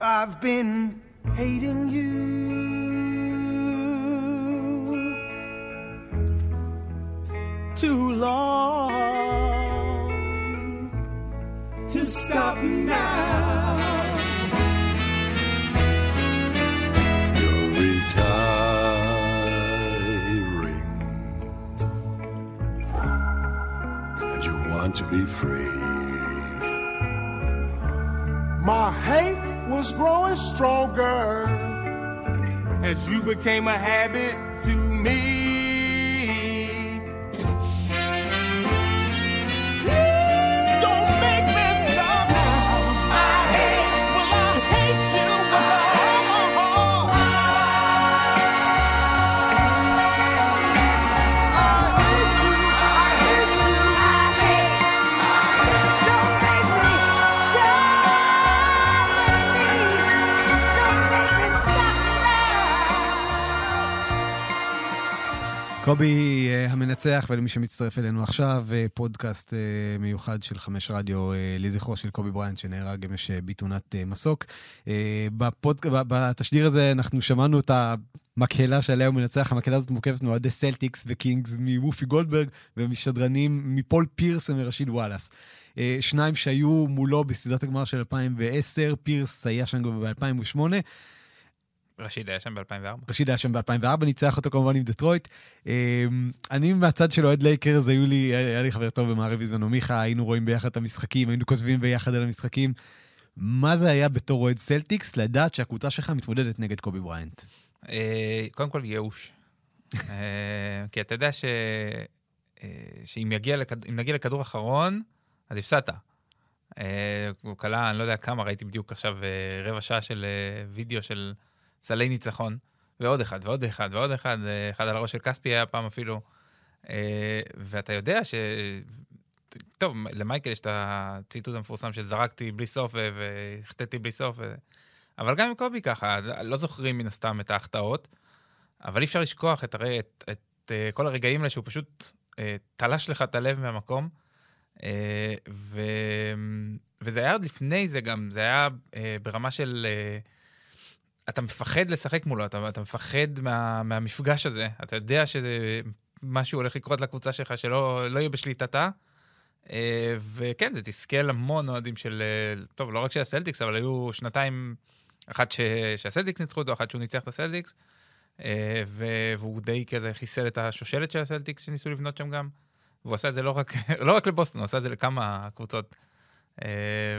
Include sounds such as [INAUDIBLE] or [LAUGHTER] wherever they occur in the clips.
I've been hating you too long to stop now. You're retiring, and you want to be free. My hate was growing stronger as you became a habit to me. קובי אה, המנצח, ולמי שמצטרף אלינו עכשיו, אה, פודקאסט אה, מיוחד של חמש רדיו לזכרו של קובי בריינט, שנהרג אמש בתאונת מסוק. אה, בפוד... ב- בתשדיר הזה אנחנו שמענו את המקהלה שעליה הוא מנצח. המקהלה הזאת מורכבת מאוהדי סלטיקס וקינגס, מוופי גולדברג, ומשדרנים מפול פירס ומרשיד וואלאס. שניים שהיו מולו בסדרת הגמר של 2010, פירס היה שם גם ב-2008. רשיד היה שם ב-2004. רשיד היה שם ב-2004, ניצח אותו כמובן עם דטרויט. אמ, אני מהצד של אוהד לייקרס, היו לי, היה לי חבר טוב במערביזיון או מיכה, היינו רואים ביחד את המשחקים, היינו כותבים ביחד על המשחקים. מה זה היה בתור אוהד סלטיקס לדעת שהקבוצה שלך מתמודדת נגד קובי בריינט? אה, קודם כל, ייאוש. אה, כי אתה יודע ש... אה, שאם לכד... נגיע לכדור אחרון, אז הפסדת. הוא כלה, אני לא יודע כמה, ראיתי בדיוק עכשיו רבע שעה של וידאו של סלי ניצחון, ועוד אחד, ועוד אחד, ועוד אחד, אה, אחד על הראש של כספי היה פעם אפילו. אה, ואתה יודע ש... טוב, למייקל יש את הציטוט המפורסם של זרקתי בלי סוף והחטאתי בלי סוף. אבל גם עם קובי ככה, לא זוכרים מן הסתם את ההחטאות, אבל אי אפשר לשכוח את, הרי, את, את, את כל הרגעים האלה שהוא פשוט אה, תלש לך את הלב מהמקום. אה, ו... וזה היה עוד לפני זה גם, זה היה אה, ברמה של... אה, אתה מפחד לשחק מולו, אתה, אתה מפחד מה, מהמפגש הזה, אתה יודע שזה משהו הולך לקרות לקבוצה שלך שלא לא יהיה בשליטתה. אה, וכן, זה תסכל המון אוהדים של, אה, טוב, לא רק של הסלטיקס, אבל היו שנתיים, אחת ש, שהסלטיקס ניצחו אותו, אחת שהוא ניצח את הסלטיקס, אה, והוא די כזה חיסל את השושלת של הסלטיקס שניסו לבנות שם גם. והוא עשה את זה לא רק, [LAUGHS] לא רק לבוסטון, הוא עשה את זה לכמה קבוצות.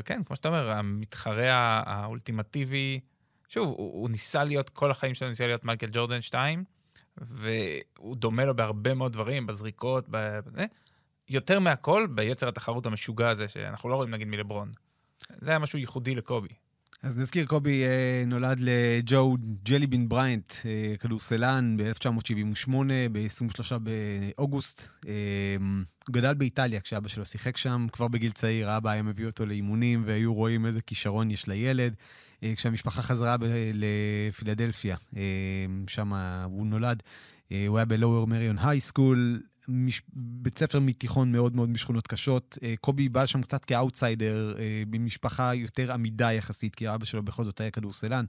כן, כמו שאתה אומר, המתחרה הא- האולטימטיבי, שוב, הוא, הוא ניסה להיות, כל החיים שלו ניסה להיות מייקל ג'ורדן 2, והוא דומה לו בהרבה מאוד דברים, בזריקות. בזה. יותר מהכל, ביצר התחרות המשוגע הזה, שאנחנו לא רואים נגיד מלברון. זה היה משהו ייחודי לקובי. אז נזכיר, קובי אה, נולד לג'ו ג'ליבין בריינט, אה, כדורסלן, ב-1978, ב-23 באוגוסט. אה, גדל באיטליה כשאבא שלו שיחק שם, כבר בגיל צעיר, האבא היה מביא אותו לאימונים, והיו רואים איזה כישרון יש לילד. אה, כשהמשפחה חזרה לפילדלפיה, אה, שם הוא נולד, אה, הוא היה בלואוור מריון היי סקול, מש... בית ספר מתיכון מאוד מאוד משכונות קשות. קובי בא שם קצת כאוטסיידר, במשפחה יותר עמידה יחסית, כי אבא שלו בכל זאת היה כדורסלן.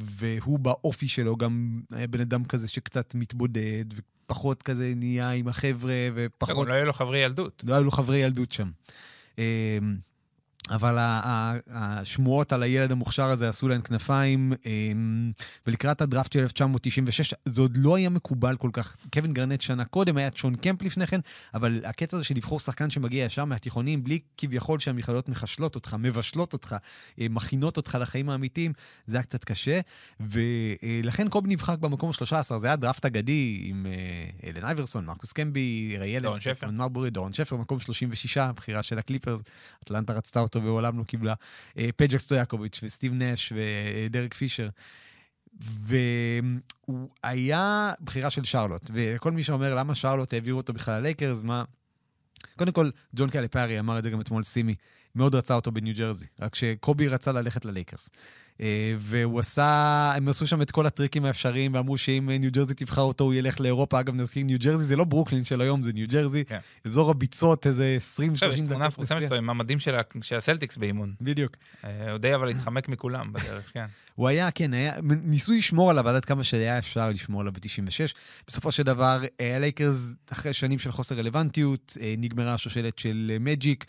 והוא באופי שלו גם היה בן אדם כזה שקצת מתבודד, ופחות כזה נהיה עם החבר'ה, ופחות... גם לא היו לו חברי ילדות. לא היו לו חברי ילדות שם. אבל השמועות על הילד המוכשר הזה עשו להן כנפיים, אה, ולקראת הדראפט של 1996, זה עוד לא היה מקובל כל כך. קווין גרנט שנה קודם, היה שון קמפ לפני כן, אבל הקטע הזה של לבחור שחקן שמגיע ישר מהתיכונים, בלי כביכול שהמכללות מחשלות אותך, מבשלות אותך, אה, מכינות אותך לחיים האמיתיים, זה היה קצת קשה, ולכן קובי נבחר במקום ה-13, זה היה דראפט אגדי עם אה, אלן אייברסון, מרקוס קמבי, ריי אלן, דורון שפר. דורון שפר, מקום 36, בחירה של הקליפרס, אטלנטה רצתה אותו ומעולם לא קיבלה, אה, פג'ה סטויאקוביץ' וסטיב נש ודרק פישר. והוא היה בחירה של שרלוט, וכל מי שאומר למה שרלוט העבירו אותו בכלל ללייקרס, מה... קודם כל, ג'ון קליפארי אמר את זה גם אתמול סימי. מאוד רצה אותו בניו ג'רזי, רק שקובי רצה ללכת ללייקרס. אה, והוא עשה, הם עשו שם את כל הטריקים האפשריים, ואמרו שאם ניו ג'רזי תבחר אותו, הוא ילך לאירופה. אגב, נזכיר, ניו ג'רזי זה לא ברוקלין של היום, זה ניו ג'רזי. כן. אזור הביצות, איזה 20-30 עכשיו, יש תמונה דקות מפורסמת. שלו עם המדים של הסלטיקס באימון. בדיוק. אה, הוא די אבל התחמק מכולם בדרך, כן. הוא היה, כן, היה, ניסו לשמור עליו עד כמה שהיה אפשר לשמור עליו ב-96. בסופו של דבר, אה, הלייקרס, אחרי שנים של חוסר רלוונטיות, אה, נגמרה השושלת של אה, מג'יק.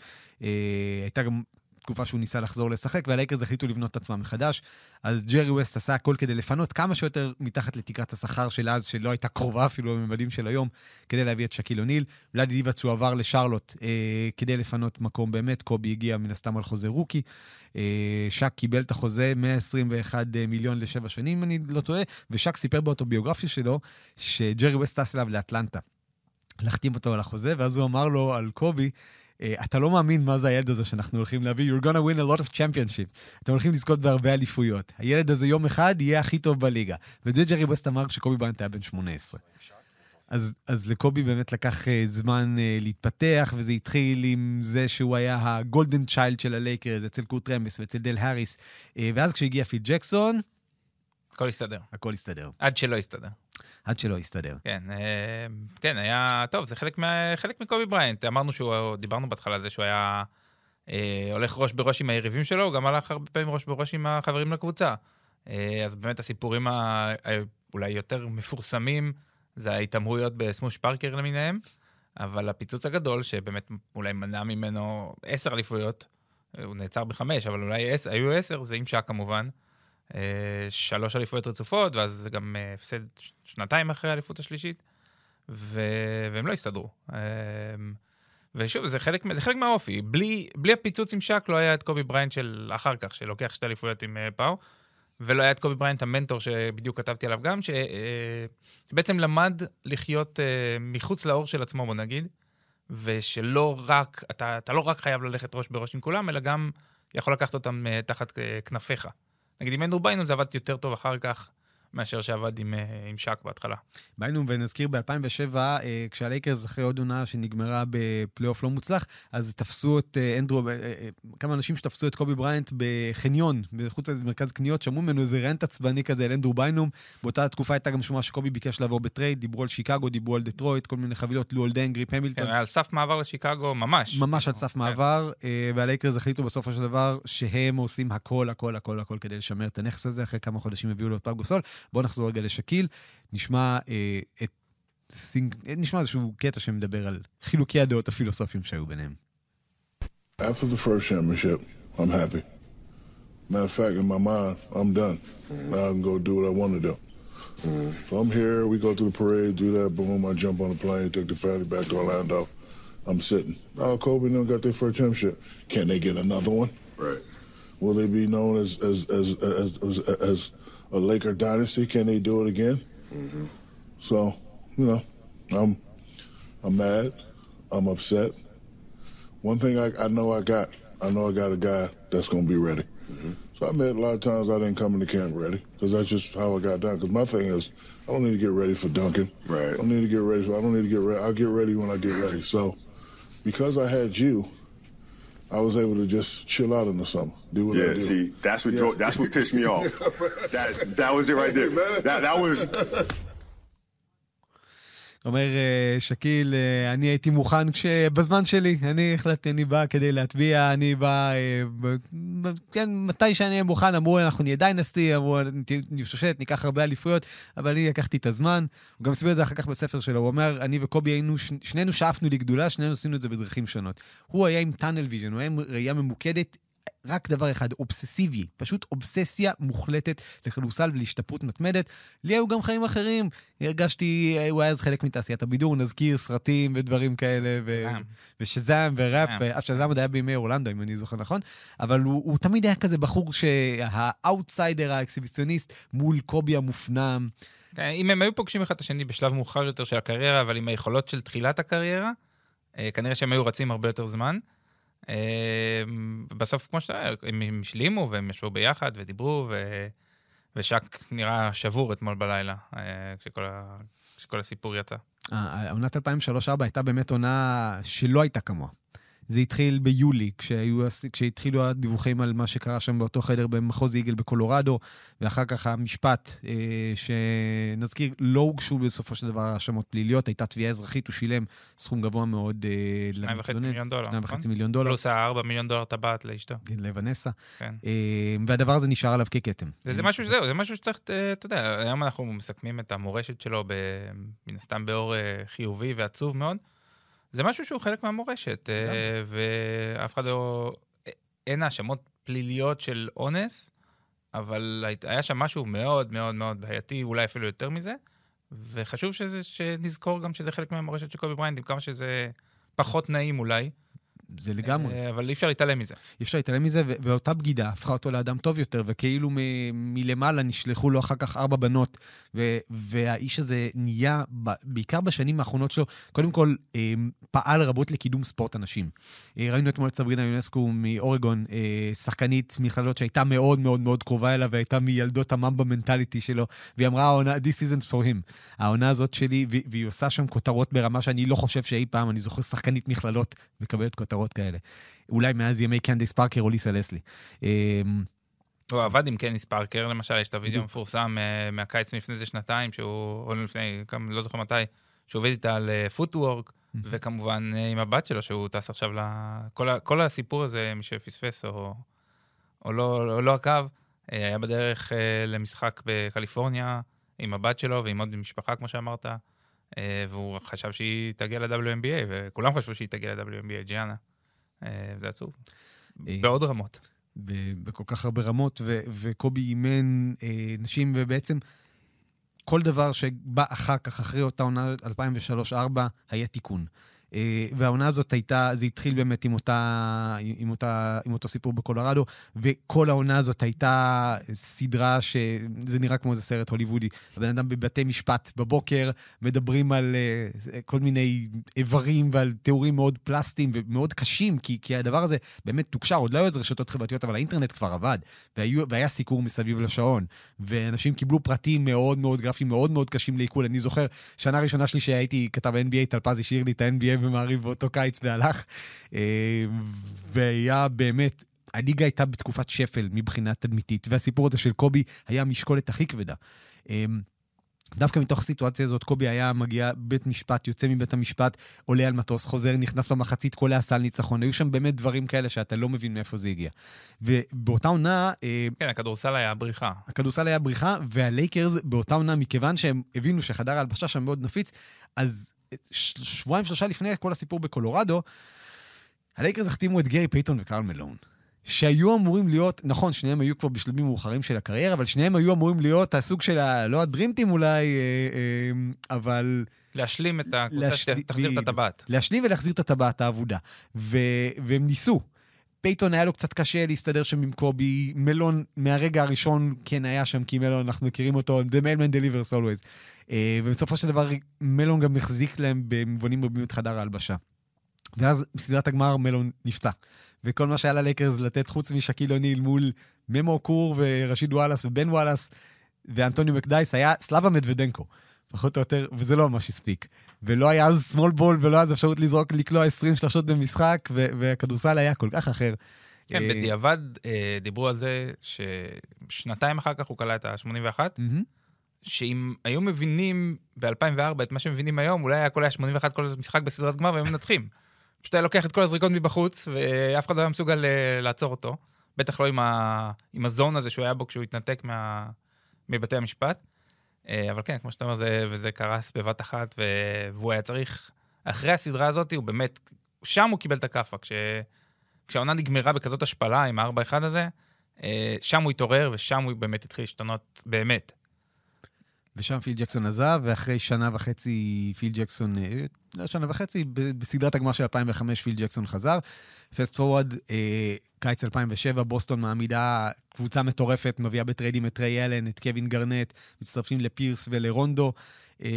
הייתה גם תקופה שהוא ניסה לחזור לשחק, והלייקרס החליטו לבנות את עצמם מחדש. אז ג'רי ווסט עשה הכל כדי לפנות כמה שיותר מתחת לתקרת השכר של אז, שלא הייתה קרובה אפילו לממדים של היום, כדי להביא את שקיל אוניל. ולאדה דיבאץ הוא עבר לשרלוט אה, כדי לפנות מקום באמת. קובי הגיע מן הסתם על חוזה rookie. אה, שק קיבל את החוזה 121 מיליון לשבע שנים, אם אני לא טועה, ושק סיפר באוטוביוגרפיה שלו שג'רי ווסט טס אליו לאטלנטה. להחתים אותו על החוזה, ואז הוא אמר לו על קובי, אה, אתה לא מאמין מה זה הילד הזה שאנחנו הולכים להביא, You're gonna win a lot of championship. אתם הולכים לזכות בהרבה אליפויות. הילד הזה יום אחד יהיה הכי טוב בליגה. ואת זה ג'רי ווסט אמר כשקובי בריינט היה בן 18. אז, אז לקובי באמת לקח אה, זמן אה, להתפתח, וזה התחיל עם זה שהוא היה ה golden child של הלייקרס, אצל קורט רמביס ואצל דל האריס. אה, ואז כשהגיע פיל ג'קסון, הכל הסתדר. הכל הסתדר. עד שלא הסתדר. עד שלא הסתדר. כן, אה, כן, היה, טוב, זה חלק, מה, חלק מקובי בריינט. אמרנו שהוא, דיברנו בהתחלה על זה שהוא היה אה, הולך ראש בראש עם היריבים שלו, הוא גם הלך הרבה פעמים ראש בראש עם החברים לקבוצה. אה, אז באמת הסיפורים ה- ה- אולי יותר מפורסמים, זה ההתעמרויות בסמוש פארקר למיניהם, אבל הפיצוץ הגדול, שבאמת אולי מנע ממנו עשר אליפויות, הוא נעצר בחמש, אבל אולי היו עשר, זה עם שעה כמובן. אה, שלוש אליפויות רצופות, ואז זה גם אה, הפסד שנתיים אחרי האליפות השלישית, ו... והם לא הסתדרו. אה, ושוב, זה חלק, זה חלק מהאופי. בלי, בלי הפיצוץ עם שק לא היה את קובי בריינט של אחר כך, שלוקח שתי אליפויות עם פאו, ולא היה את קובי בריינט המנטור שבדיוק כתבתי עליו גם, שבעצם למד לחיות מחוץ לאור של עצמו, בוא נגיד, ושלא רק, אתה, אתה לא רק חייב ללכת ראש בראש עם כולם, אלא גם יכול לקחת אותם תחת כנפיך. נגיד עם אנדרו ביינום זה עבד יותר טוב אחר כך, מאשר שעבד עם, אה, עם שק בהתחלה. בואו נזכיר ב-2007, אה, כשהלייקרס אחרי עוד עונה שנגמרה בפלייאוף לא מוצלח, אז תפסו את אה, אנדרו, כמה אנשים שתפסו את קובי בריינט בחניון, מחוץ למרכז קניות, שמעו ממנו איזה rant עצבני כזה על אנדרו ביינום. באותה תקופה הייתה גם שמועה שקובי ביקש לעבור ב trade, דיברו על שיקגו, דיברו על דטרויט, כל מיני חבילות, לואל כן, המילטון. היה על סף מעבר לשיקגו ממש. ממש על סף כן. מעבר, אה, והלייקרס החליטו בסופו של דבר שהם עושים הכל, הכל, הכל, הכל כדי לשמר את הנכס הזה. אחרי כמה חודשים הביאו לו את גוסול. בואו נחזור רגע לשקיל, נשמע אה, את... סינג... נשמע איזשהו קטע שמדבר על חילוקי הדעות הפילוסופיים שהיו ביניהם. After the first championship, I'm happy. Matter of fact, in my mind, I'm done. Now I can go do what I want to do. So I'm here. We go through the parade, do that. Boom! I jump on the plane, take the family back to Orlando. I'm sitting. Oh, Kobe and them got their first championship. Can they get another one? Right. Will they be known as as as as, as, as a Laker dynasty? Can they do it again? Mm-hmm. So, you know, I'm I'm mad. I'm upset. One thing I, I know I got, I know I got a guy that's gonna be ready. Mm-hmm. So I admit a lot of times I didn't come into camp ready because that's just how I got down. Because my thing is, I don't need to get ready for Duncan. Right. I don't need to get ready. For, I don't need to get ready. I'll get ready when I get ready. So, because I had you, I was able to just chill out in the summer, do what I Yeah, do. see, that's what Yeah. that's what pissed me off. [LAUGHS] that that was it right there. That that was אומר אה, שקיל, אה, אני הייתי מוכן כש... בזמן שלי, אני החלטתי, אני בא כדי להטביע, אני בא, אה, כן, מתי שאני אהיה מוכן, אמרו, אנחנו נהיה דיינסטי, אמרו, שושלת, ניקח הרבה אליפויות, אבל אני לקחתי את הזמן. הוא גם סיפר את זה אחר כך בספר שלו, הוא אומר, אני וקובי היינו, שנינו שאפנו לגדולה, שנינו עשינו את זה בדרכים שונות. הוא היה עם tunnel vision, הוא היה עם ראייה ממוקדת. רק דבר אחד, אובססיבי, פשוט אובססיה מוחלטת לכדורסל ולהשתפרות מתמדת. לי היו גם חיים אחרים. הרגשתי, הוא היה אז חלק מתעשיית הבידור, נזכיר סרטים ודברים כאלה, ו... ושזאם וראפ, שזאם. אה, שזאם עוד היה בימי אורלנדו, אם אני זוכר נכון, אבל הוא, הוא תמיד היה כזה בחור שהאאוטסיידר, האקסהיביציוניסט, מול קובי המופנם. כן, אם הם היו פוגשים אחד את השני בשלב מאוחר יותר של הקריירה, אבל עם היכולות של תחילת הקריירה, אה, כנראה שהם היו רצים הרבה יותר זמן. אה, בסוף, כמו שאתה יודע, הם השלימו והם ישבו ביחד ודיברו, ו... ושק נראה שבור אתמול בלילה, אה, כשכל, ה... כשכל הסיפור יצא. העונת 2003-2004 הייתה באמת עונה שלא הייתה כמוה. זה התחיל ביולי, כשהיו, כשהתחילו הדיווחים על מה שקרה שם באותו חדר במחוז איגל בקולורדו, ואחר כך המשפט, אה, שנזכיר, לא הוגשו בסופו של דבר האשמות פליליות, הייתה תביעה אזרחית, הוא שילם סכום גבוה מאוד אה, 2.5 מיליון דולר, 2.5 נכון? מיליון דולר פלוס ה-4 מיליון דולר טבעת לאשתו. לוונסה, כן. אה, והדבר הזה נשאר עליו ככתם. וזה משהו שזהו, זה משהו שצריך, אה, אתה יודע, היום אנחנו מסכמים את המורשת שלו מן הסתם באור אה, חיובי ועצוב מאוד. זה משהו שהוא חלק מהמורשת, אה, ואף אחד לא... אין האשמות פליליות של אונס, אבל היה שם משהו מאוד מאוד מאוד בעייתי, אולי אפילו יותר מזה, וחשוב שזה, שנזכור גם שזה חלק מהמורשת של קובי בריינט, עם כמה שזה פחות נעים אולי, זה לגמרי. אה, אבל אי אפשר להתעלם מזה. אי אפשר להתעלם מזה, ואותה בגידה הפכה אותו לאדם טוב יותר, וכאילו מ- מלמעלה נשלחו לו אחר כך ארבע בנות, ו- והאיש הזה נהיה, ב- בעיקר בשנים האחרונות שלו, קודם כל אה, פעל רבות לקידום ספורט הנשים. אה, ראינו אתמול את סברינה יונסקו מאורגון, אה, שחקנית מכללות שהייתה מאוד מאוד מאוד קרובה אליו, והייתה מילדות הממבה מנטליטי שלו, והיא אמרה, העונה, this isn't for him. העונה הזאת שלי, והיא עושה שם כותרות ברמה שאני לא חושב שאי פעם, אני זוכר שחקנית מכללות מקבלת כותרות כאלה. אולי מאז ימי קנדיס פארקר או ליסה לסלי. אמ, הוא עבד עם קניס פארקר, למשל, יש את הוידאו. המפורסם אה, מהקיץ לפני איזה שנתיים, שהוא, או לפני, לא זוכר מתי, שהוא עובד איתה על פוטוורק, וכמובן אה, עם הבת שלו, שהוא טס עכשיו ל... כל, ה- כל הסיפור הזה, מי שפספס או, או לא, לא, לא עקב, אה, היה בדרך אה, למשחק בקליפורניה עם הבת שלו ועם עוד משפחה, כמו שאמרת, אה, והוא חשב שהיא תגיע ל-WNBA, וכולם חשבו שהיא תגיע ל-WNBA, ג'יאנה. אה, זה עצוב. אה, בעוד רמות. בכל כך הרבה רמות, ו- וקובי אימן אה, נשים, ובעצם כל דבר שבא אחר כך, אחרי אותה עונה 2003-2004, היה תיקון. אה, והעונה הזאת הייתה, זה התחיל באמת עם, אותה, עם, אותה, עם אותו סיפור בקולורדו, וכל העונה הזאת הייתה סדרה שזה נראה כמו איזה סרט הוליוודי. הבן אדם בבתי משפט בבוקר, מדברים על אה, כל מיני איברים ועל תיאורים מאוד פלסטיים ומאוד קשים, כי, כי הדבר הזה באמת תוקשר, עוד לא היו איזה רשתות חברתיות, אבל האינטרנט כבר עבד, והיו, והיה סיקור מסביב לשעון, ואנשים קיבלו פרטים מאוד מאוד גרפיים, מאוד מאוד קשים לעיכול. אני זוכר, שנה ראשונה שלי שהייתי כתב NBA, טלפז השאיר לי את ה-NBA במעריב באותו קיץ והלך, אה, והיה באמת... הליגה הייתה בתקופת שפל מבחינה תדמיתית, והסיפור הזה של קובי היה המשקולת הכי כבדה. אה, דווקא מתוך הסיטואציה הזאת, קובי היה מגיע בית משפט, יוצא מבית המשפט, עולה על מטוס, חוזר, נכנס במחצית, קולע סל ניצחון. היו שם באמת דברים כאלה שאתה לא מבין מאיפה זה הגיע. ובאותה עונה, אה, כן, הכדורסל היה בריחה. הכדורסל היה בריחה, והלייקרס באותה עונה, מכיוון שהם הבינו שחדר ההלבשה שם מאוד נפיץ, אז שבועיים, שלושה לפני כל הסיפור בקולורדו, הלייקרס החתימו את גרי פייטון וקרל מלון. שהיו אמורים להיות, נכון, שניהם היו כבר בשלבים מאוחרים של הקריירה, אבל שניהם היו אמורים להיות הסוג של ה... לא ה Dream Team אולי, אה, אה, אבל להשלים את הקבוצה להשלים- שתחזיר את בדיוק. הטבעת. להשלים ולהחזיר את הטבעת האבודה. ו... והם ניסו. פייטון היה לו קצת קשה להסתדר שם עם קובי, מלון מהרגע הראשון כן היה שם, כי מלון, אנחנו מכירים אותו, The Mailman Delivers Always. אה, ובסופו של דבר, מלון גם החזיק להם במובנים רבים את חדר ההלבשה. ואז בסדרת הגמר מלון נפצע. וכל מה שהיה ללייקרס לתת חוץ משקיל אוניל מול ממו אוקור ורשיד וואלאס ובן וואלאס ואנטוניו מקדייס היה סלאבה מדוודנקו. פחות או יותר, וזה לא ממש הספיק. ולא היה אז small ball ולא היה אז אפשרות לזרוק, לקלוע 20 שלשות במשחק, ו- והכדורסל היה כל כך אחר. כן, אה, בדיעבד אה, דיברו על זה ששנתיים אחר כך הוא כלה את ה-81, מהמם. שאם היו מבינים ב-2004 את מה שמבינים היום, אולי היה קולע 81 כל משחק בסדרת גמר והם מנצחים. [LAUGHS] פשוט היה לוקח את כל הזריקות מבחוץ, ואף אחד לא היה מסוגל אה, לעצור אותו. בטח לא עם, ה... עם הזון הזה שהוא היה בו כשהוא התנתק מה... מבתי המשפט. אה, אבל כן, כמו שאתה אומר, זה... וזה קרס בבת אחת. והוא היה צריך... אחרי הסדרה הזאת, הוא באמת... שם הוא קיבל את הכאפה. כש... כשהעונה נגמרה בכזאת השפלה עם ה-4-1 הזה, אה, שם הוא התעורר, ושם הוא באמת התחיל להשתנות באמת. ושם פיל ג'קסון עזב, ואחרי שנה וחצי פיל ג'קסון, אה, לא שנה וחצי, בסדרת הגמר של 2005 פיל ג'קסון חזר. fast forward, אה, קיץ 2007, בוסטון מעמידה קבוצה מטורפת, מביאה בטריידים את ריי אלן, את קווין גארנט, מצטרפים לפירס ולרונדו. אה,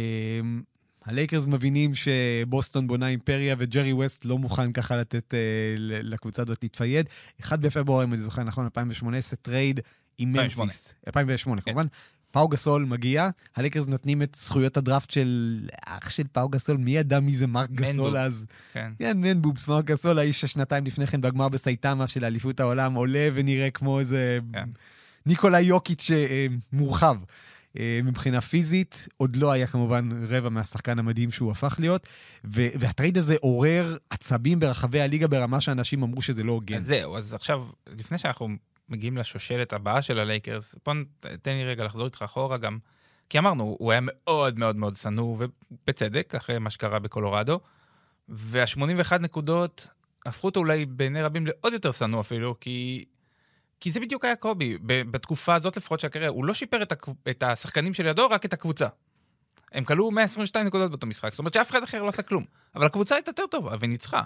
הלייקרס מבינים שבוסטון בונה אימפריה וג'רי ווסט לא מוכן ככה לתת אה, לקבוצה הזאת להתפייד. 1 בפברואר, אם אני זוכר נכון, 2018, טרייד עם 2008. ממפיס. 2008, כן. כמובן. פאו גסול מגיע, הלייקרס נותנים את זכויות הדראפט של אח של פאו גסול, מי ידע מי זה מרק גסול. אז? כן. כן, man boobs, מרק גסול, האיש ששנתיים לפני כן בגמר בסאיטמה של אליפות העולם, עולה ונראה כמו איזה כן. ניקולאי יוקיץ' אה, מורחב. אה, מבחינה פיזית, עוד לא היה כמובן רבע מהשחקן המדהים שהוא הפך להיות, ו- והטרייד הזה עורר עצבים ברחבי הליגה ברמה שאנשים אמרו שזה לא הוגן. אז זהו, אז עכשיו, לפני שאנחנו מגיעים לשושלת הבאה של הלייקרס, בוא תן לי רגע לחזור איתך אחורה גם, כי אמרנו, הוא היה מאוד מאוד מאוד שנוא, ובצדק, אחרי מה שקרה בקולורדו, וה-81 נקודות הפכו אותו אולי בעיני רבים לעוד יותר שנוא אפילו, כי... כי זה בדיוק היה קובי, בתקופה הזאת לפחות של הקריירה, הוא לא שיפר את, הקב... את השחקנים שלידו, רק את הקבוצה. הם כלו 122 נקודות באותו משחק, זאת אומרת שאף אחד אחר לא עשה כלום. אבל הקבוצה הייתה יותר טובה, וניצחה.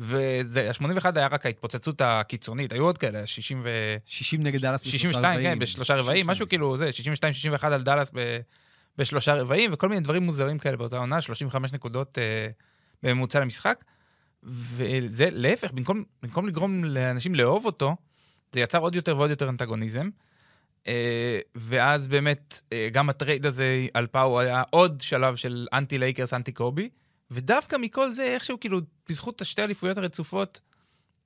וזה, ה-81 היה רק ההתפוצצות הקיצונית, היו עוד כאלה, 60 ו... 60 נגד דאלאס בשלושה 62, רבעים. כן, בשלושה רבעים, משהו כאילו זה, 62-61 על דאלאס ב- בשלושה רבעים, וכל מיני דברים מוזרים כאלה באותה עונה, 35 נקודות אה, בממוצע למשחק. וזה להפך, במקום, במקום לגרום לאנשים לאהוב אותו, זה יצר עוד יותר ועוד יותר אנטגוניזם. אה, ואז באמת, אה, גם הטרייד הזה על פאו היה עוד שלב של אנטי לייקרס, אנטי קובי, ודווקא מכל זה, איכשהו, כאילו, בזכות השתי אליפויות הרצופות,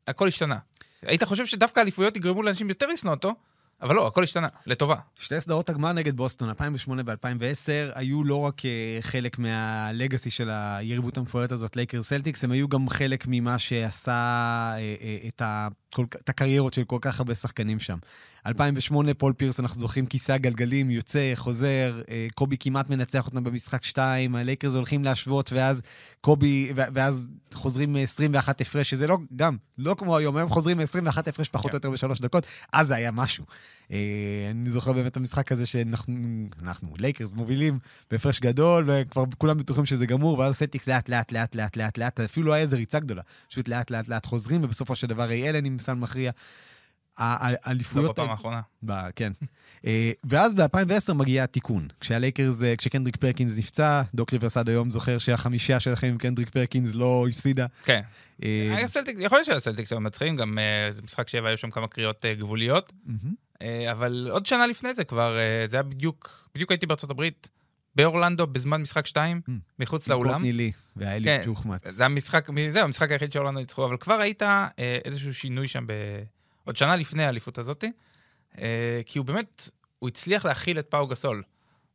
הכל השתנה. היית חושב שדווקא האליפויות יגרמו לאנשים יותר לשנוא אותו, אבל לא, הכל השתנה, לטובה. שתי סדרות הגמר נגד בוסטון, 2008 ו-2010, היו לא רק אה, חלק מה legacy של היריבות המפוארת הזאת, לייקרס סלטיקס, הם היו גם חלק ממה שעשה אה, אה, את, ה, את הקריירות של כל כך הרבה שחקנים שם. 2008, פול פירס, אנחנו זוכרים כיסא הגלגלים, יוצא, חוזר, אה, קובי כמעט מנצח אותם במשחק 2, הלייקרס הולכים להשוות, ואז קובי, ואז חוזרים מ-21 הפרש, שזה לא, גם, לא כמו היום, הם חוזרים מ-21 הפרש פחות או יותר בשלוש דקות, אז זה היה משהו. אה, אני זוכר באמת את המשחק הזה שאנחנו, אנחנו, לייקרס, מובילים בהפרש גדול, וכבר כולם בטוחים שזה גמור, ואז סלטיקס לאט, לאט, לאט, לאט, לאט, לאט, אפילו לא היה איזה ריצה גדולה, פשוט לאט, לאט, לאט חוזרים, ובסופו של דבר ריי אלן עם סל מכריע. ה- ה- לא האליפויות... בפעם האחרונה. ב- כן. [LAUGHS] אה, ואז ב-2010 מגיע התיקון. כשהלייקרס, אה, כשקנדריק פרקינס נפצע, דוק ריברס עד היום זוכר שהחמישייה שלכם עם קנדריק פרקינס לא הפסידה. כן. אה, יכול להיות שהסלטיקס היו מנצחים, גם זה משחק שבע, היו שם כמה קריאות גבוליות, אבל עוד שנה לפני זה כבר, זה היה בדיוק, בדיוק הייתי בארצות הברית, באורלנדו, בזמן משחק 2, Mm. מחוץ לאולם. קורטני לי והאלי כן. צ'וחמץ. זה המשחק, היחיד שאורלנדו ניצחו, אבל כבר היית איזשהו שינוי שם. עוד שנה לפני האליפות הזאתי, אה, כי הוא באמת, הוא הצליח להכיל את פאו גסול,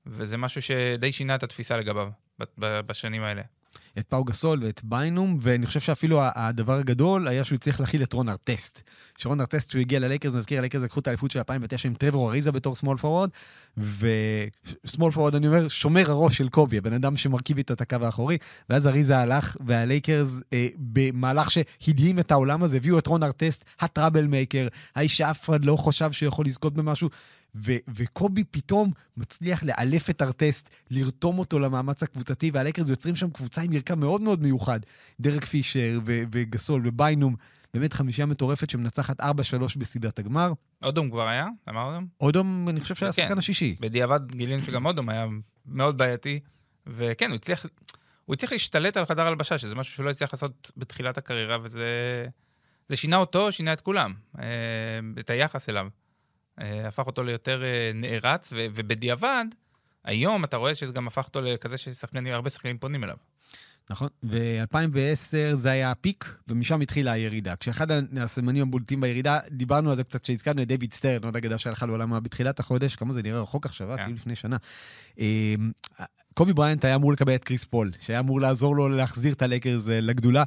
וזה משהו שדי שינה את התפיסה לגביו בשנים האלה. את פאו גסול ואת ביינום, ואני חושב שאפילו הדבר הגדול היה שהוא הצליח להכיל את רון ארטסט. שרון ארטסט, כשהוא הגיע ללייקרס, נזכיר, הלייקרס לקחו את האליפות של 2009 עם טרבור אריזה בתור small forward, ו small forward, אני אומר, שומר הראש של קובי, הבן אדם שמרכיב איתו את הקו האחורי, ואז אריזה הלך, והלייקרס, אה, במהלך שהדהים את העולם הזה, הביאו את רון ארטסט, ה trouble maker, האיש שאף אחד לא חשב שיכול לזכות במשהו, ו- וקובי פתאום מצליח לאלף את ארטסט, לרתום אותו למאמץ הקבוצתי, והלייקרס יוצרים שם קבוצה עם מרקם מאוד מאוד מיוחד. דרק פישר ו- וגסול וביינום, באמת חמישייה מטורפת שמנצחת 4-3 בסדרת הגמר. אודום כבר היה? אמר אודום? אודום, אני חושב שהיה כן. השחקן השישי. בדיעבד גילינו שגם אודום היה מאוד בעייתי, וכן, הוא הצליח, הוא הצליח להשתלט על חדר הלבשה, שזה משהו שהוא לא הצליח לעשות בתחילת הקריירה, וזה זה שינה אותו, שינה את כולם, אה, את היחס אליו. אה, הפך אותו ליותר אה, נערץ, ו- ובדיעבד, היום אתה רואה שזה גם הפך אותו לכזה ששחקנים, הרבה שחקנים פונים אליו. נכון. ו-2010 זה היה ה peak, ומשם התחילה הירידה. כשאחד הסימנים הבולטים בירידה, דיברנו על זה קצת כשהזכרנו את דיוויד סטרן, עוד אגדה שהלכה לעולמה בתחילת החודש, כמה זה נראה רחוק עכשיו, אה? כן. כאילו לפני שנה. קובי בריינט היה אמור לקבל את קריס פול, שהיה אמור לעזור לו להחזיר את הלייקרס אה, לגדולה.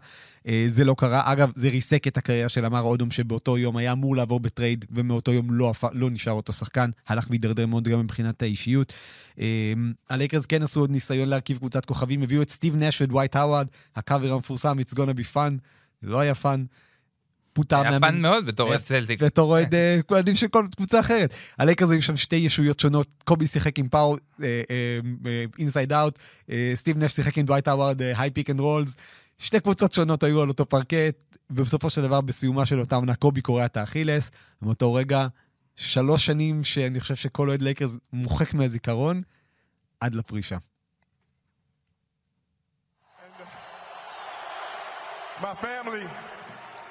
אה, זה לא קרה. אגב, זה ריסק את הקריירה של למאר אודום, שבאותו יום היה אמור לעבור בטרייד, ומאותו יום לא, לא נשאר אותו שחקן. הלך והידרדר מאוד גם מבחינת האישיות. אה, הלייקרס כן עשו עוד ניסיון להרכיב קבוצת כוכבים, הביאו את סטיב נש ודווייט האווארד, הקאבר המפורסם, It's gonna be fun, לא היה fun. פוטר היה fun מאוד בתור היה- סלטיק. ואתה רואה את אה, אוהדים של כל קבוצה אחרת. הלייקרס היו שם שתי ישויות שונות, קובי שיחק עם פאו, inside out, סטיב נש שיחק עם דווייט האווארד, high pick and rolls. שתי קבוצות שונות היו על אותו פרקט, ובסופו של דבר, בסיומה של אותה עונה, קובי קורע את האכילס. ומאותו רגע, שלוש שנים שאני חושב שכל אוהד לייקרס מוחק מהזיכרון, עד לפרישה. My family,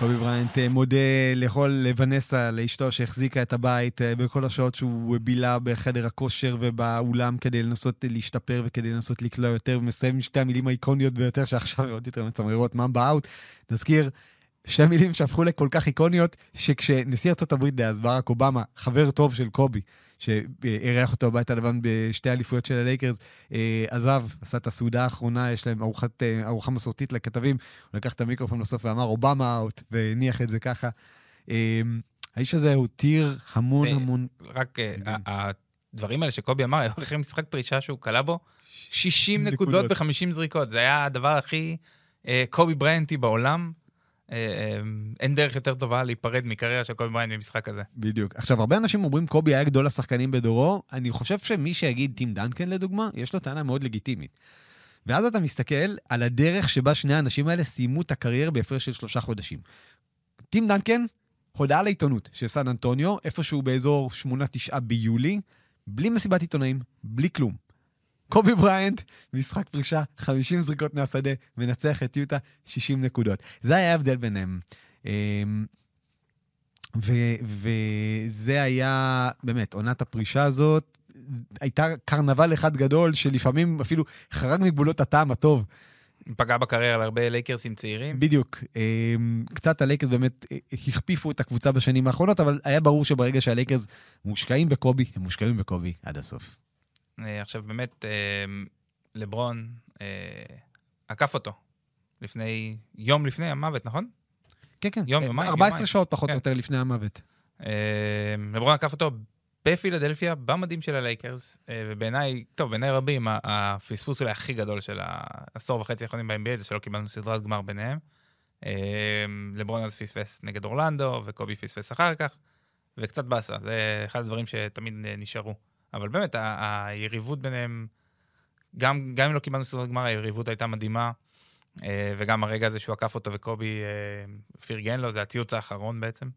קובי בריינט אה, מודה לכל לבנסה, לאשתו שהחזיקה את הבית אה, בכל השעות שהוא בילה בחדר הכושר ובאולם כדי לנסות להשתפר וכדי לנסות לקלוע יותר, ומסיים עם שתי המילים האיקוניות ביותר שעכשיו עוד יותר מצמררות, ממבה אאוט. נזכיר, שתי מילים שהפכו לכל כך איקוניות, שכשנשיא ארה"ב דאז, ברק אובמה, חבר טוב של קובי, שאירח אותו בבית הלבן בשתי אליפויות של הלייקרס, אה, עזב, עשה את הסעודה האחרונה, יש להם ארוחת, אה, ארוחה מסורתית לכתבים, הוא לקח את המיקרופון בסוף ואמר אובמה אאוט, והניח את זה ככה. אה, האיש הזה הותיר המון המון... רק כן. הדברים האלה שקובי אמר, היו [LAUGHS] אחרי משחק פרישה שהוא כלה בו 60 נקודות. נקודות ב-50 זריקות. זה היה הדבר הכי קובי בריינטי בעולם. אה, אה, אין דרך יותר טובה להיפרד מקריירה של קובי בריינט במשחק הזה. בדיוק. עכשיו, הרבה אנשים אומרים קובי היה גדול השחקנים בדורו, אני חושב שמי שיגיד טים דנקן לדוגמה, יש לו טענה מאוד לגיטימית. ואז אתה מסתכל על הדרך שבה שני האנשים האלה סיימו את הקריירה בהפרש של שלושה חודשים. טים דנקן, הודעה לעיתונות של סן אנטוניו, איפשהו באזור 8-9 ביולי, בלי מסיבת עיתונאים, בלי כלום. קובי בריינט, משחק פרישה, 50 זריקות מהשדה, מנצח את יוטה, 60 נקודות. זה היה ההבדל ביניהם. אמ, וזה היה, באמת, עונת הפרישה הזאת, הייתה קרנבל אחד גדול, שלפעמים אפילו חרג מגבולות הטעם הטוב. פגע בקריירה להרבה לייקרסים צעירים. בדיוק. אמ, קצת הלייקרס באמת אה, הכפיפו את הקבוצה בשנים האחרונות, אבל היה ברור שברגע שהלייקרס מושקעים בקובי, הם מושקעים בקובי עד הסוף. אה, עכשיו באמת, אה, לברון אה, עקף אותו לפני, יום לפני המוות, נכון? כן, כן. יום, יומיים, 14 יומיים. שעות פחות או כן. יותר לפני המוות. לברון עקף אותו בפילדלפיה, במדים של הלייקרס, ובעיניי, טוב, בעיניי רבים, הפספוס אולי הכי גדול של העשור וחצי האחרונים ב-NBA זה שלא קיבלנו סדרת גמר ביניהם. לברון אז פספס נגד אורלנדו, וקובי פספס אחר כך, וקצת באסה, זה אחד הדברים שתמיד נשארו. אבל באמת, ה- היריבות ביניהם, גם, גם אם לא קיבלנו סדרת גמר, היריבות הייתה מדהימה. אה, וגם הרגע הזה שהוא עקף אותו וקובי אה, פרגן לו, זה הציוץ האחרון בעצם.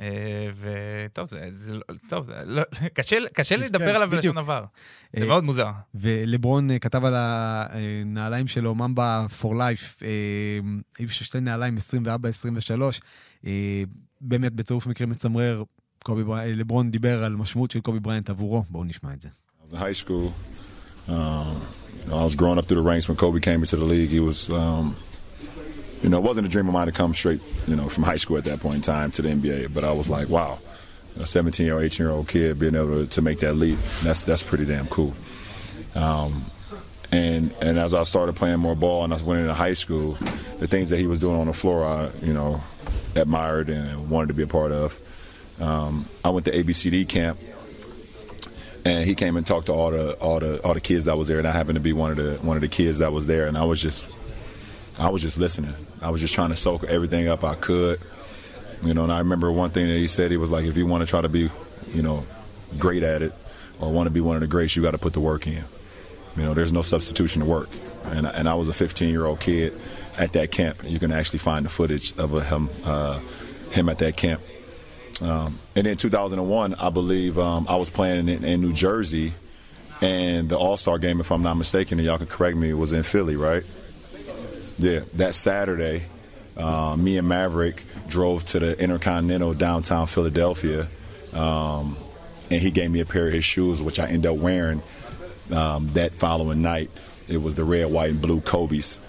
אה, וטוב, זה, זה לא, טוב, זה לא, [LAUGHS] קשה, קשה כן, לדבר עליו בדיוק. בלשון עבר. זה מאוד מוזר. ולברון כתב על הנעליים שלו, ממבה for life, היו שתי נעליים 24-23, אה, באמת בצירוף מקרים מצמרר, קובי ברי- לברון דיבר על משמעות של קובי בריינט עבורו, בואו נשמע את זה. I was in high school. Um, you know, I was growing up through the ranks when Kobe came into the league. He was, um, you know, it wasn't a dream of mine to come straight, you know, from high school at that point in time to the NBA. But I was like, wow, a 17 year old, 18 year old kid being able to, to make that leap, that's that's pretty damn cool. Um, and and as I started playing more ball and I went into high school, the things that he was doing on the floor, I you know admired and wanted to be a part of. Um, I went to ABCD camp and he came and talked to all the all the all the kids that was there, and I happened to be one of the one of the kids that was there, and I was just I was just listening. I was just trying to soak everything up I could, you know. And I remember one thing that he said. He was like, "If you want to try to be, you know, great at it, or want to be one of the greats, you got to put the work in. You know, there's no substitution to work." And and I was a 15 year old kid at that camp. You can actually find the footage of uh, him uh, him at that camp. Um, and in 2001, I believe um, I was playing in, in New Jersey, and the All Star game, if I'm not mistaken, and y'all can correct me, was in Philly, right? Yeah, that Saturday, uh, me and Maverick drove to the Intercontinental downtown Philadelphia, um, and he gave me a pair of his shoes, which I ended up wearing um, that following night. It was the red, white, and blue Kobe's.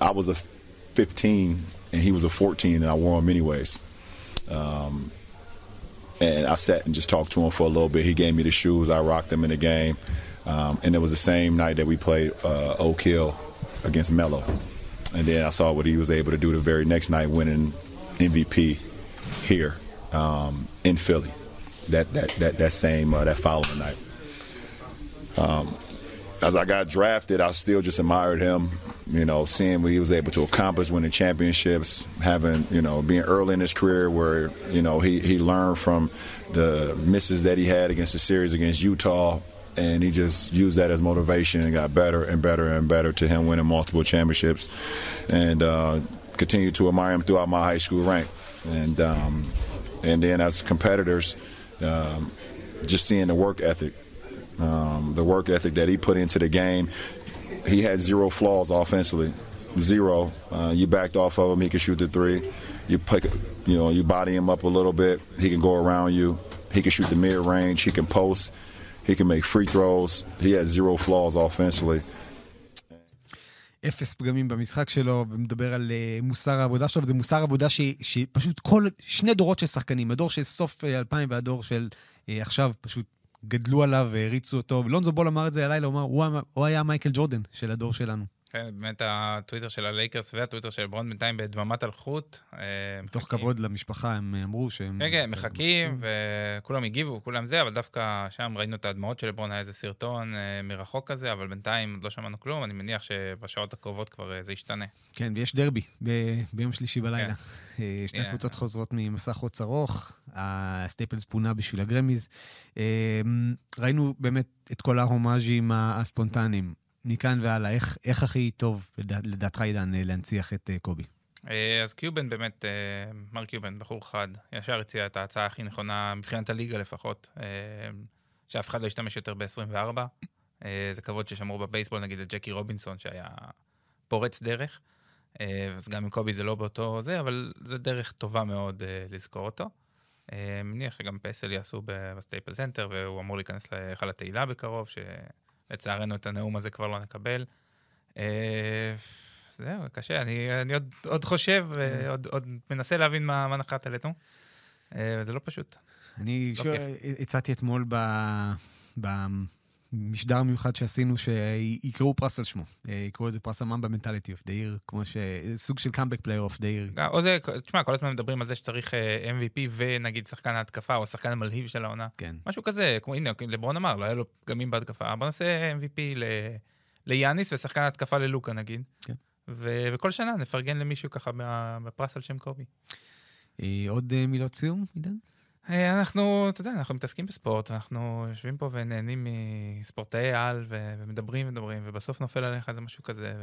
I was a 15 and he was a 14, and I wore them anyways. Um, and I sat and just talked to him for a little bit. He gave me the shoes. I rocked them in the game. Um, and it was the same night that we played uh, Oak Hill against Mello. And then I saw what he was able to do the very next night, winning MVP here um, in Philly. That that that that same uh, that following night. Um, as I got drafted, I still just admired him. You know, seeing what he was able to accomplish, winning championships, having you know, being early in his career where you know he he learned from the misses that he had against the series against Utah, and he just used that as motivation and got better and better and better to him winning multiple championships, and uh, continued to admire him throughout my high school rank, and um, and then as competitors, um, just seeing the work ethic, um, the work ethic that he put into the game. He had zero flaws offensively, zero. Uh, you backed off of him, he could shoot the three. You pick, you know, you body him up a little bit. He can go around you. He can shoot the mid range. He can post. He can make free throws. He had zero flaws offensively. אפס פגמים במשחק שלו, ומדבר על אה, מוסר העבודה שלו, וזה מוסר עבודה ש, שפשוט כל, שני דורות של שחקנים, הדור של סוף אה, 2000 והדור של אה, עכשיו, פשוט גדלו עליו והריצו אותו. לונזו בול אמר את זה הלילה, הוא אמר, הוא היה מייקל ג'ורדן של הדור שלנו. כן, באמת הטוויטר של הלייקרס והטוויטר של ברון בינתיים בדממת אלחוט. אה, מתוך מחכים. כבוד למשפחה, הם אמרו שהם... כן, כן, מחכים, וכולם הגיבו, כולם זה, אבל דווקא שם ראינו את הדמעות של לברון, היה איזה סרטון אה, מרחוק כזה, אבל בינתיים עוד לא שמענו כלום, אני מניח שבשעות הקרובות כבר אה, זה ישתנה. כן, ויש דרבי ב- ביום שלישי בלילה. אה, שני Yeah. קבוצות חוזרות ממסע חוץ ארוך, הסטייפלס פונה בשביל הגרמיז. ראינו באמת את כל ההומאז'ים הספונטניים. מכאן והלאה, איך, איך הכי טוב, לדע- לדעתך, עידן, אה, להנציח את אה, קובי? אה, אז קיובן באמת, מארק קיובן, בחור חד, ישר הציע את ההצעה הכי נכונה מבחינת הליגה לפחות, שאף אחד לא ישתמש יותר ב-24. אה, זה כבוד ששמרו בבייסבול, נגיד, לג'קי רובינסון, שהיה פורץ דרך. אז גם עם קובי זה לא באותו זה, אבל זה דרך טובה מאוד לזכור אותו. מניח שגם פסל יעשו בסטייפל סנטר, והוא אמור להיכנס להיכל התהילה בקרוב, שלצערנו את הנאום הזה כבר לא נקבל. אה, זהו, קשה, אני, אני עוד, עוד חושב, ועוד עוד מנסה להבין מה, מה נחת עלינו. אה, וזה לא פשוט. אני לא הצעתי אתמול ב... במשדר המיוחד שעשינו, שיקראו פרס על שמו. אה, יקראו לזה פרס ה mamba mentality of the year, כמו ש... סוג של comeback player of the year. גם- או זה, תשמע, כל הזמן מדברים על זה שצריך אה, MVP ונגיד שחקן ההתקפה, או השחקן המלהיב של העונה. כן. משהו כזה, כמו, הנה, לברון אמר, לא היה לו פגמים בהתקפה, בוא נעשה MVP ל... ליאניס ושחקן ההתקפה ללוקה נגיד. כן. ו- וכל שנה נפרגן למישהו ככה בפרס על שם קובי. אה, עוד מילות סיום, עידן? אה, אנחנו, אתה יודע, אנחנו מתעסקים בספורט, אנחנו יושבים פה ונהנים מספורטאי על ו- ומדברים ומדברים, ובסוף נופל עליך איזה משהו כזה,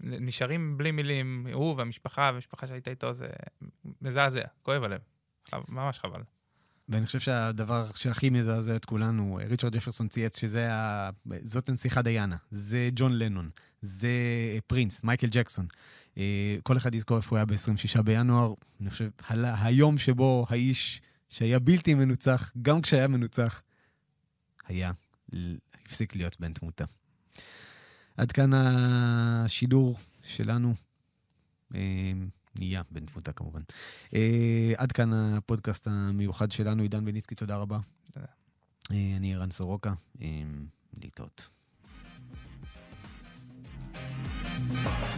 ונשארים בלי מילים, הוא והמשפחה, והמשפחה שהייתה איתו, זה מזעזע, כואב הלב. ממש חבל. ואני חושב שהדבר שהכי מזעזע את כולנו, ריצ'רד ג'פרסון צייץ שזה ה... זאת הנסיכה דיאנה, זה ג'ון לנון, זה פרינס, מייקל ג'קסון. אה, כל אחד יזכור איפה הוא היה ב-26 בינואר. אני חושב, היום שבו האיש שהיה בלתי מנוצח, גם כשהיה מנוצח, היה, הפסיק להיות בן תמותה. עד כאן השידור שלנו. אה, נהיה בן תמותה כמובן. אה, עד כאן הפודקאסט המיוחד שלנו. עידן בניצקי, תודה רבה. תודה. אני ערן סורוקה, להתראות. Thank